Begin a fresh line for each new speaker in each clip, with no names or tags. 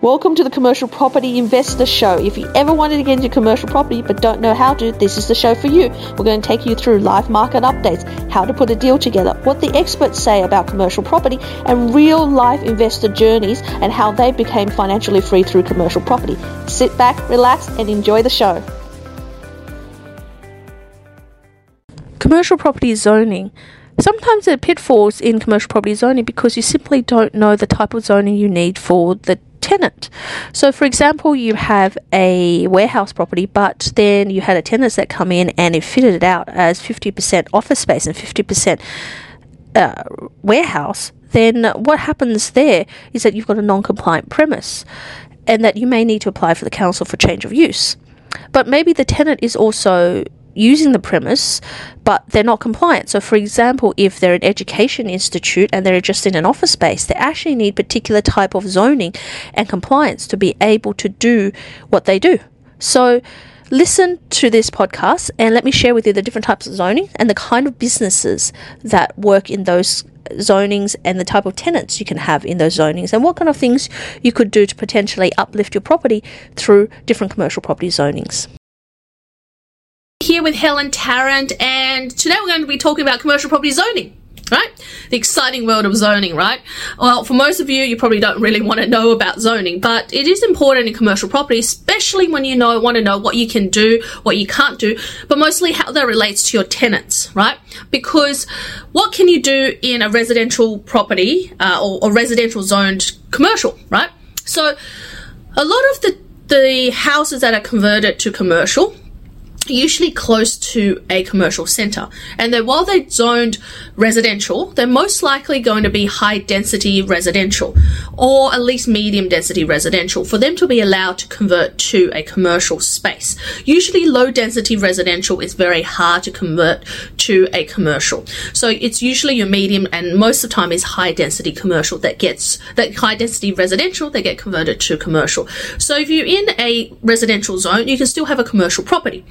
Welcome to the Commercial Property Investor Show. If you ever wanted to get into commercial property but don't know how to, this is the show for you. We're going to take you through live market updates, how to put a deal together, what the experts say about commercial property, and real life investor journeys and how they became financially free through commercial property. Sit back, relax, and enjoy the show.
Commercial property zoning. Sometimes there are pitfalls in commercial property zoning because you simply don't know the type of zoning you need for the tenant. So, for example, you have a warehouse property, but then you had a tenant that come in and it fitted it out as 50% office space and 50% uh, warehouse. Then what happens there is that you've got a non-compliant premise, and that you may need to apply for the council for change of use. But maybe the tenant is also using the premise, but they're not compliant. So, for example, if they're an education institute and they're just in an office space, they actually need particular type of zoning and compliance to be able to do what they do. So, listen to this podcast and let me share with you the different types of zoning and the kind of businesses that work in those zonings and the type of tenants you can have in those zonings and what kind of things you could do to potentially uplift your property through different commercial property zonings
here with Helen Tarrant, and today we're going to be talking about commercial property zoning. Right? The exciting world of zoning, right? Well, for most of you, you probably don't really want to know about zoning, but it is important in commercial property, especially when you know want to know what you can do, what you can't do, but mostly how that relates to your tenants, right? Because what can you do in a residential property uh, or, or residential zoned commercial, right? So, a lot of the the houses that are converted to commercial usually close to a commercial centre. And then while they're zoned residential, they're most likely going to be high density residential or at least medium density residential for them to be allowed to convert to a commercial space. Usually low density residential is very hard to convert to a commercial. So it's usually your medium and most of the time is high density commercial that gets that high density residential that get converted to commercial. So if you're in a residential zone, you can still have a commercial property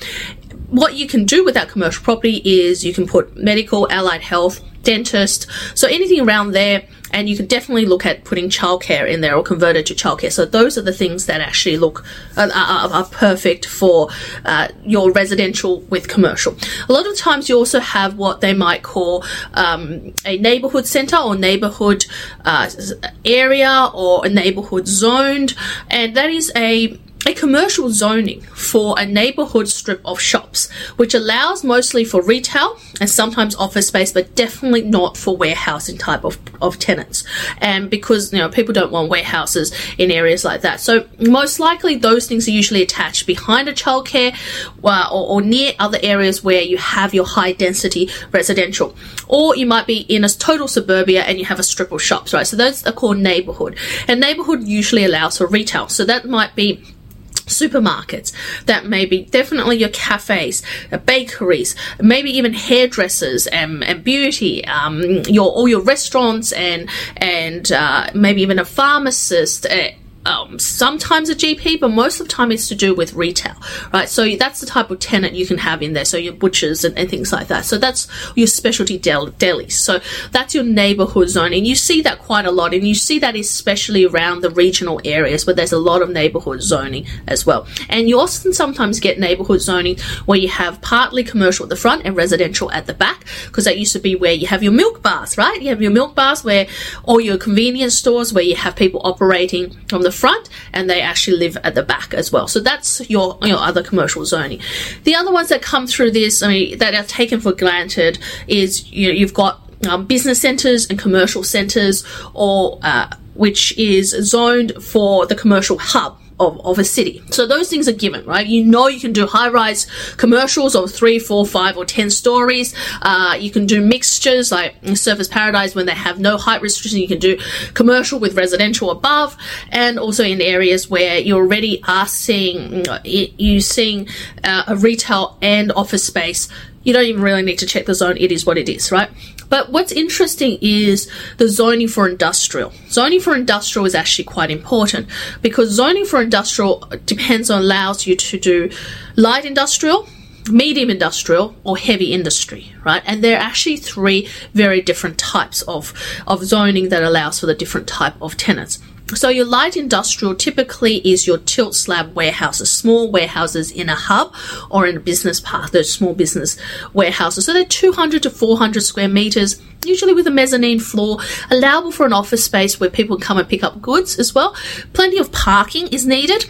what you can do with that commercial property is you can put medical, allied health, dentist, so anything around there, and you can definitely look at putting childcare in there or convert it to childcare. So those are the things that actually look uh, are, are, perfect for uh, your residential with commercial. A lot of times you also have what they might call um, a neighborhood center or neighborhood uh, area or a neighborhood zoned, and that is a a commercial zoning for a neighborhood strip of shops, which allows mostly for retail and sometimes office space, but definitely not for warehousing type of, of tenants. And because, you know, people don't want warehouses in areas like that. So most likely those things are usually attached behind a childcare uh, or, or near other areas where you have your high density residential. Or you might be in a total suburbia and you have a strip of shops, right? So those are called neighborhood. And neighborhood usually allows for retail. So that might be supermarkets that may be definitely your cafes uh, bakeries maybe even hairdressers and, and beauty um, your all your restaurants and and uh, maybe even a pharmacist uh, um, sometimes a GP, but most of the time it's to do with retail, right? So that's the type of tenant you can have in there. So your butchers and, and things like that. So that's your specialty del- delis. So that's your neighborhood zone. And you see that quite a lot. And you see that especially around the regional areas where there's a lot of neighborhood zoning as well. And you also sometimes get neighborhood zoning where you have partly commercial at the front and residential at the back, because that used to be where you have your milk bars, right? You have your milk bars where, or your convenience stores where you have people operating from the front and they actually live at the back as well. So that's your your other commercial zoning. The other ones that come through this, I mean, that are taken for granted is you know, you've got um, business centres and commercial centres, or uh, which is zoned for the commercial hub of, of a city. So those things are given, right? You know you can do high rise commercials of three, four, five, or ten stories. Uh, you can do mixtures like Surfers Paradise when they have no height restriction. You can do commercial with residential above, and also in areas where you already are seeing you seeing uh, a retail and office space. You don't even really need to check the zone. It is what it is, right? But what's interesting is the zoning for industrial. Zoning for industrial is actually quite important because zoning for industrial depends on allows you to do light industrial, medium industrial or heavy industry, right? And there are actually three very different types of, of zoning that allows for the different type of tenants. So your light industrial typically is your tilt slab warehouses, small warehouses in a hub or in a business park, those small business warehouses. So they're 200 to 400 square meters, usually with a mezzanine floor, allowable for an office space where people come and pick up goods as well. Plenty of parking is needed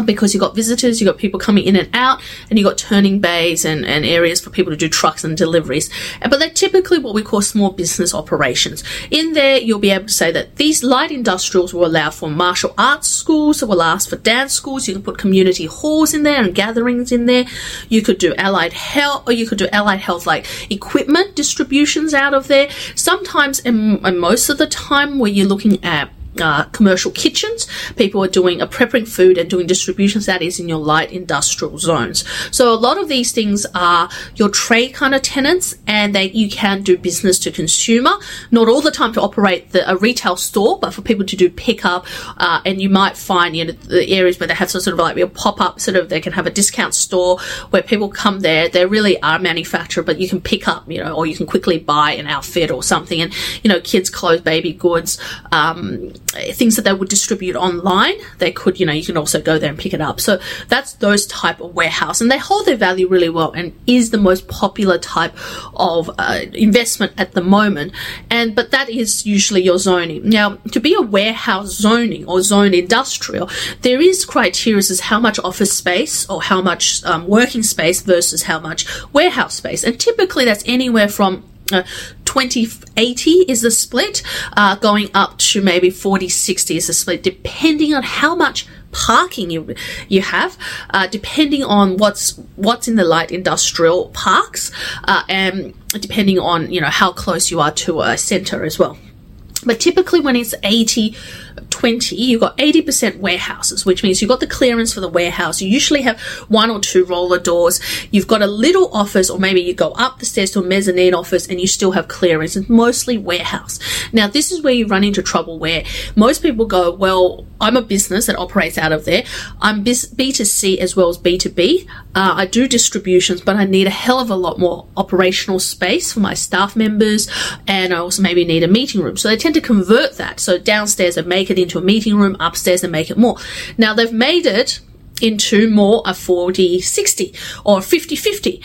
because you've got visitors, you've got people coming in and out, and you've got turning bays and, and areas for people to do trucks and deliveries. Uh, but they're typically what we call small business operations. In there, you'll be able to say that these light industrials will allow for martial arts schools, it will ask for dance schools, you can put community halls in there and gatherings in there. You could do allied health, or you could do allied health like equipment distributions out of there. Sometimes, and most of the time, where you're looking at uh, commercial kitchens. People are doing a preparing food and doing distributions that is in your light industrial zones. So a lot of these things are your trade kind of tenants, and that you can do business to consumer. Not all the time to operate the, a retail store, but for people to do pickup. Uh, and you might find you know the areas where they have sort of like a pop up sort of they can have a discount store where people come there. They really are manufacturer, but you can pick up you know or you can quickly buy an outfit or something. And you know kids clothes, baby goods. Um, things that they would distribute online they could you know you can also go there and pick it up. So that's those type of warehouse and they hold their value really well and is the most popular type of uh, investment at the moment. And but that is usually your zoning. Now to be a warehouse zoning or zone industrial there is criteria as how much office space or how much um, working space versus how much warehouse space. And typically that's anywhere from uh, 2080 is the split, uh, going up to maybe 4060 is the split, depending on how much parking you you have, uh, depending on what's what's in the light industrial parks, uh, and depending on you know how close you are to a center as well. But typically, when it's 80 20, you've got 80% warehouses, which means you've got the clearance for the warehouse. You usually have one or two roller doors. You've got a little office, or maybe you go up the stairs to a mezzanine office and you still have clearance. It's mostly warehouse. Now, this is where you run into trouble where most people go, Well, I'm a business that operates out of there. I'm B2C as well as B2B. Uh, I do distributions, but I need a hell of a lot more operational space for my staff members, and I also maybe need a meeting room. So they tend to convert that. So downstairs, they make it into a meeting room, upstairs, and make it more. Now they've made it into more a 40 60 or 50 50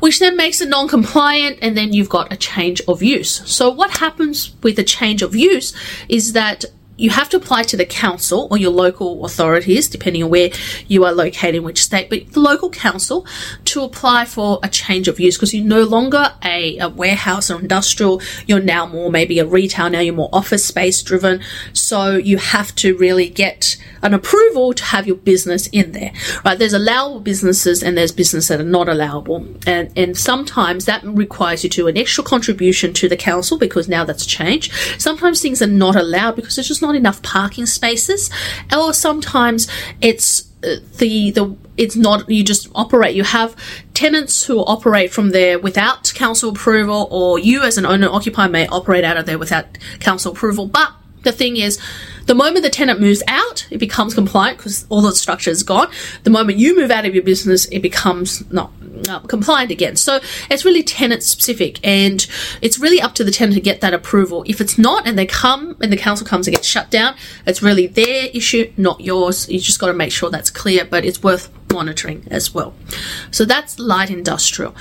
which then makes it non compliant, and then you've got a change of use. So, what happens with a change of use is that you have to apply to the council or your local authorities, depending on where you are located in which state, but the local council to apply for a change of use because you're no longer a, a warehouse or industrial, you're now more maybe a retail, now you're more office space driven. So you have to really get an approval to have your business in there, right? There's allowable businesses and there's businesses that are not allowable. And, and sometimes that requires you to an extra contribution to the council because now that's changed. Sometimes things are not allowed because there's just not enough parking spaces. Or sometimes it's uh, the the it's not you just operate you have tenants who operate from there without council approval or you as an owner occupier may operate out of there without council approval but the thing is the moment the tenant moves out, it becomes compliant because all the structure is gone. The moment you move out of your business, it becomes not uh, compliant again. So it's really tenant specific and it's really up to the tenant to get that approval. If it's not and they come and the council comes and gets shut down, it's really their issue, not yours. You just got to make sure that's clear, but it's worth monitoring as well. So that's light industrial.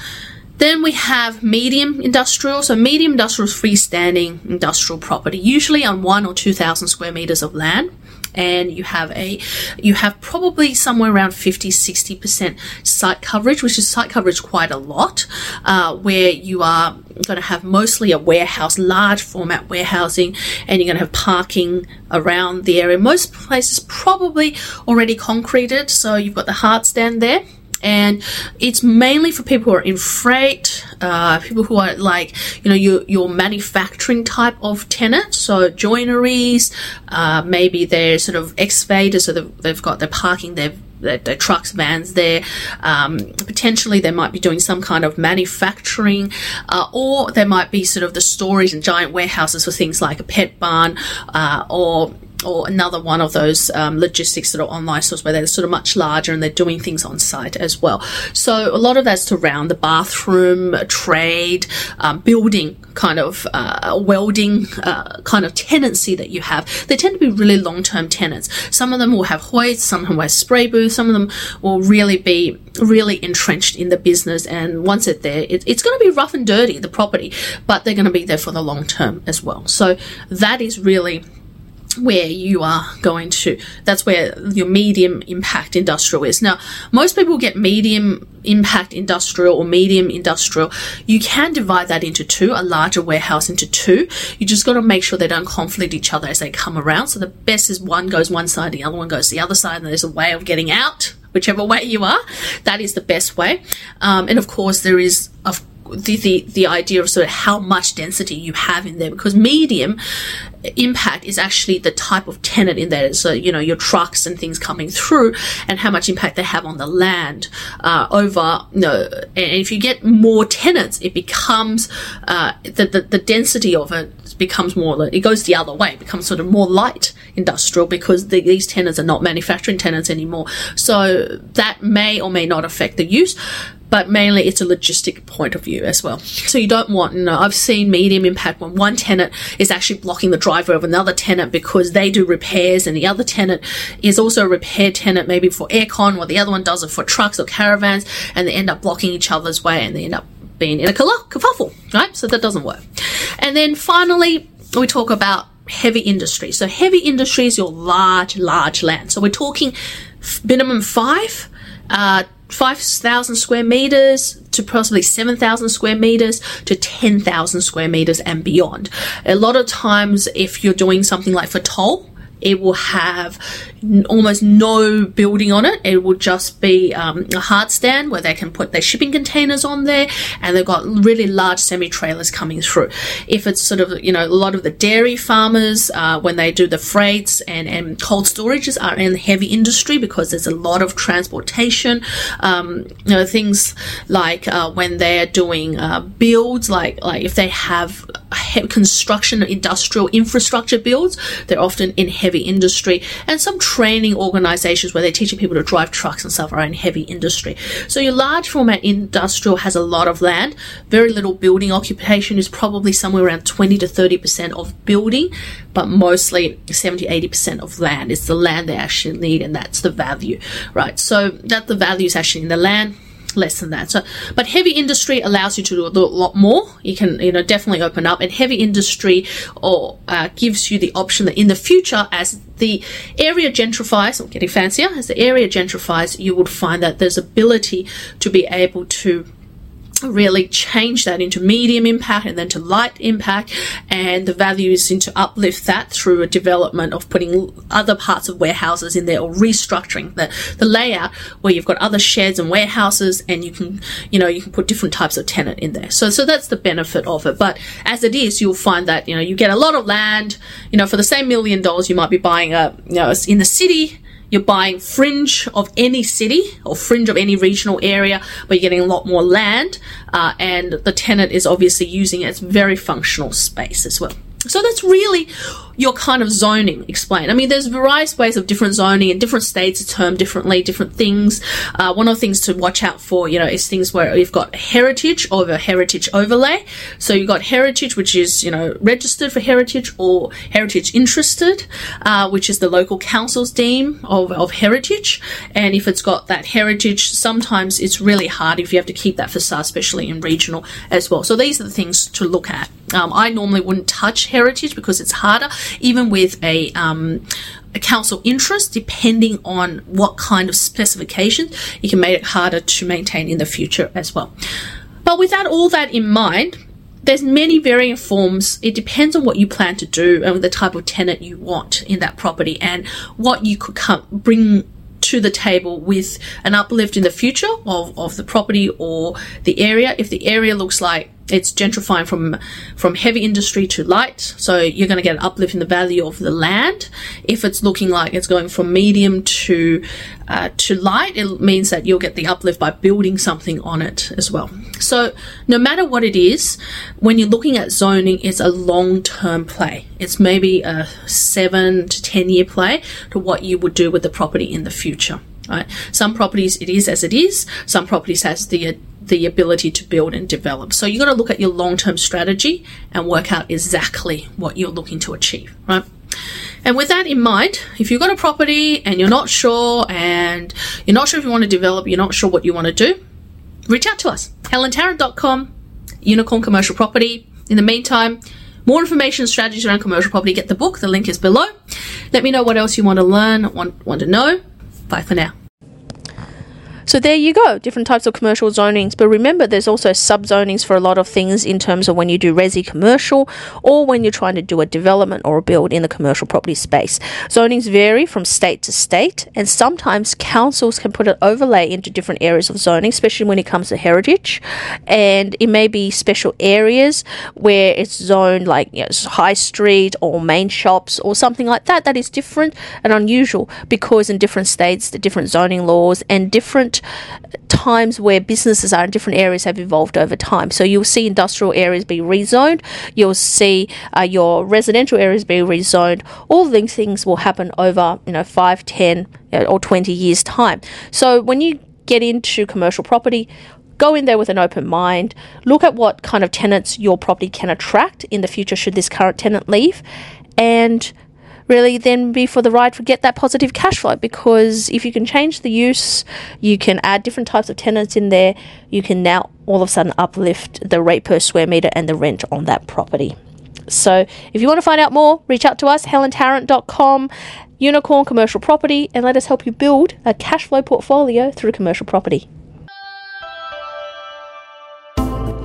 Then we have medium industrial. So medium industrial is freestanding industrial property, usually on one or two thousand square meters of land. And you have a, you have probably somewhere around 50, 60% site coverage, which is site coverage quite a lot, uh, where you are going to have mostly a warehouse, large format warehousing, and you're going to have parking around the area. Most places probably already concreted, so you've got the hard stand there and it's mainly for people who are in freight, uh, people who are like, you know, your, your manufacturing type of tenant. So joineries, uh, maybe they're sort of excavators, so they've, they've got, their parking their, their, their, trucks, vans there. Um, potentially, they might be doing some kind of manufacturing, uh, or they might be sort of the storage and giant warehouses for things like a Petbarn, uh, or or another one of those um, logistics that are online stores where they're sort of much larger and they're doing things on site as well. So a lot of that's around the bathroom, trade, um, building kind of uh, welding uh, kind of tenancy that you have. They tend to be really long term tenants. Some of them will have hoists, some of them will have spray booths, some of them will really be really entrenched in the business. And once it's there, it, it's going to be rough and dirty, the property, but they're going to be there for the long term as well. So that is really where you are going to. That's where your medium impact industrial is. Now most people get medium impact industrial or medium industrial. You can divide that into two a larger warehouse into two. You just got to make sure they don't conflict each other as they come around. So the best is one goes one side the other one goes the other side and there's a way of getting out whichever way you are. That is the best way. Um, and of course there is of the, the, the idea of sort of how much density you have in there because medium impact is actually the type of tenant in there. So, you know, your trucks and things coming through and how much impact they have on the land uh, over, you know, and if you get more tenants, it becomes, uh, the, the, the density of it becomes more, it goes the other way, it becomes sort of more light industrial because the, these tenants are not manufacturing tenants anymore. So that may or may not affect the use but mainly it's a logistic point of view as well. So you don't want, you know, I've seen medium impact when one tenant is actually blocking the driveway of another tenant because they do repairs and the other tenant is also a repair tenant maybe for aircon or the other one does it for trucks or caravans and they end up blocking each other's way and they end up being in a kerfuffle, right? So that doesn't work. And then finally, we talk about heavy industry. So heavy industry is your large, large land. So we're talking minimum five, uh, 5,000 square meters to possibly 7,000 square meters to 10,000 square meters and beyond. A lot of times, if you're doing something like for toll, it will have almost no building on it. It will just be um, a hard stand where they can put their shipping containers on there, and they've got really large semi trailers coming through. If it's sort of you know a lot of the dairy farmers uh, when they do the freights and, and cold storages are in the heavy industry because there's a lot of transportation. Um, you know things like uh, when they're doing uh, builds, like like if they have construction industrial infrastructure builds, they're often in heavy industry, and some training organizations where they're teaching people to drive trucks and stuff are in heavy industry. So your large format industrial has a lot of land, very little building occupation is probably somewhere around 20 to 30% of building, but mostly 70 80% of land is the land they actually need and that's the value, right? So that the value is actually in the land less than that. So, but heavy industry allows you to do a lot more. You can, you know, definitely open up, and heavy industry or uh, gives you the option that in the future, as the area gentrifies, I'm getting fancier, as the area gentrifies, you would find that there's ability to be able to really change that into medium impact and then to light impact and the value is into uplift that through a development of putting other parts of warehouses in there or restructuring the, the layout where you've got other sheds and warehouses and you can you know you can put different types of tenant in there. So so that's the benefit of it. But as it is you'll find that you know you get a lot of land you know for the same million dollars you might be buying a you know in the city you're buying fringe of any city or fringe of any regional area, but you're getting a lot more land, uh, and the tenant is obviously using it as very functional space as well. So that's really your kind of zoning explained. I mean, there's various ways of different zoning and different states are termed differently, different things. Uh, one of the things to watch out for, you know, is things where you've got heritage over heritage overlay. So you've got heritage, which is, you know, registered for heritage or heritage interested, uh, which is the local council's deem of, of heritage. And if it's got that heritage, sometimes it's really hard if you have to keep that facade, especially in regional as well. So these are the things to look at. Um, I normally wouldn't touch heritage because it's harder, even with a, um, a council interest, depending on what kind of specifications, you can make it harder to maintain in the future as well. But with that, all that in mind, there's many varying forms. It depends on what you plan to do and the type of tenant you want in that property and what you could come, bring to the table with an uplift in the future of, of the property or the area. If the area looks like
It's gentrifying from from heavy industry to light, so you're going to get an uplift in the value of the land. If it's looking like it's going from medium to uh, to light, it means that you'll get the uplift by building something on it as well. So no matter what it is, when you're looking at zoning, it's a long term play. It's maybe a seven to ten year play to what you would do with the property in the future. Right? Some properties it is as it is. Some properties has the the ability to build and develop. So you've got to look at your long term strategy and work out exactly what you're looking to achieve. Right? And with that in mind, if you've got a property and you're not sure and you're not sure if you want to develop, you're not sure what you want to do, reach out to us. HelenTarrant.com, Unicorn Commercial Property. In the meantime, more information strategies around commercial property, get the book. The link is below. Let me know what else you want to learn, want, want to know. Bye for now.
So there you go, different types of commercial zonings. But remember, there's also subzonings for a lot of things in terms of when you do resi commercial or when you're trying to do a development or a build in the commercial property space. Zonings vary from state to state, and sometimes councils can put an overlay into different areas of zoning, especially when it comes to heritage. And it may be special areas where it's zoned like you know, high street or main shops or something like that. That is different and unusual because in different states, the different zoning laws and different times where businesses are in different areas have evolved over time. So you'll see industrial areas be rezoned, you'll see uh, your residential areas be rezoned. All these things will happen over, you know, 5, 10, uh, or 20 years' time. So when you get into commercial property, go in there with an open mind, look at what kind of tenants your property can attract in the future should this current tenant leave, and really then be for the ride for get that positive cash flow because if you can change the use, you can add different types of tenants in there, you can now all of a sudden uplift the rate per square meter and the rent on that property. So if you want to find out more, reach out to us, helentarrant.com, Unicorn Commercial Property, and let us help you build a cash flow portfolio through commercial property.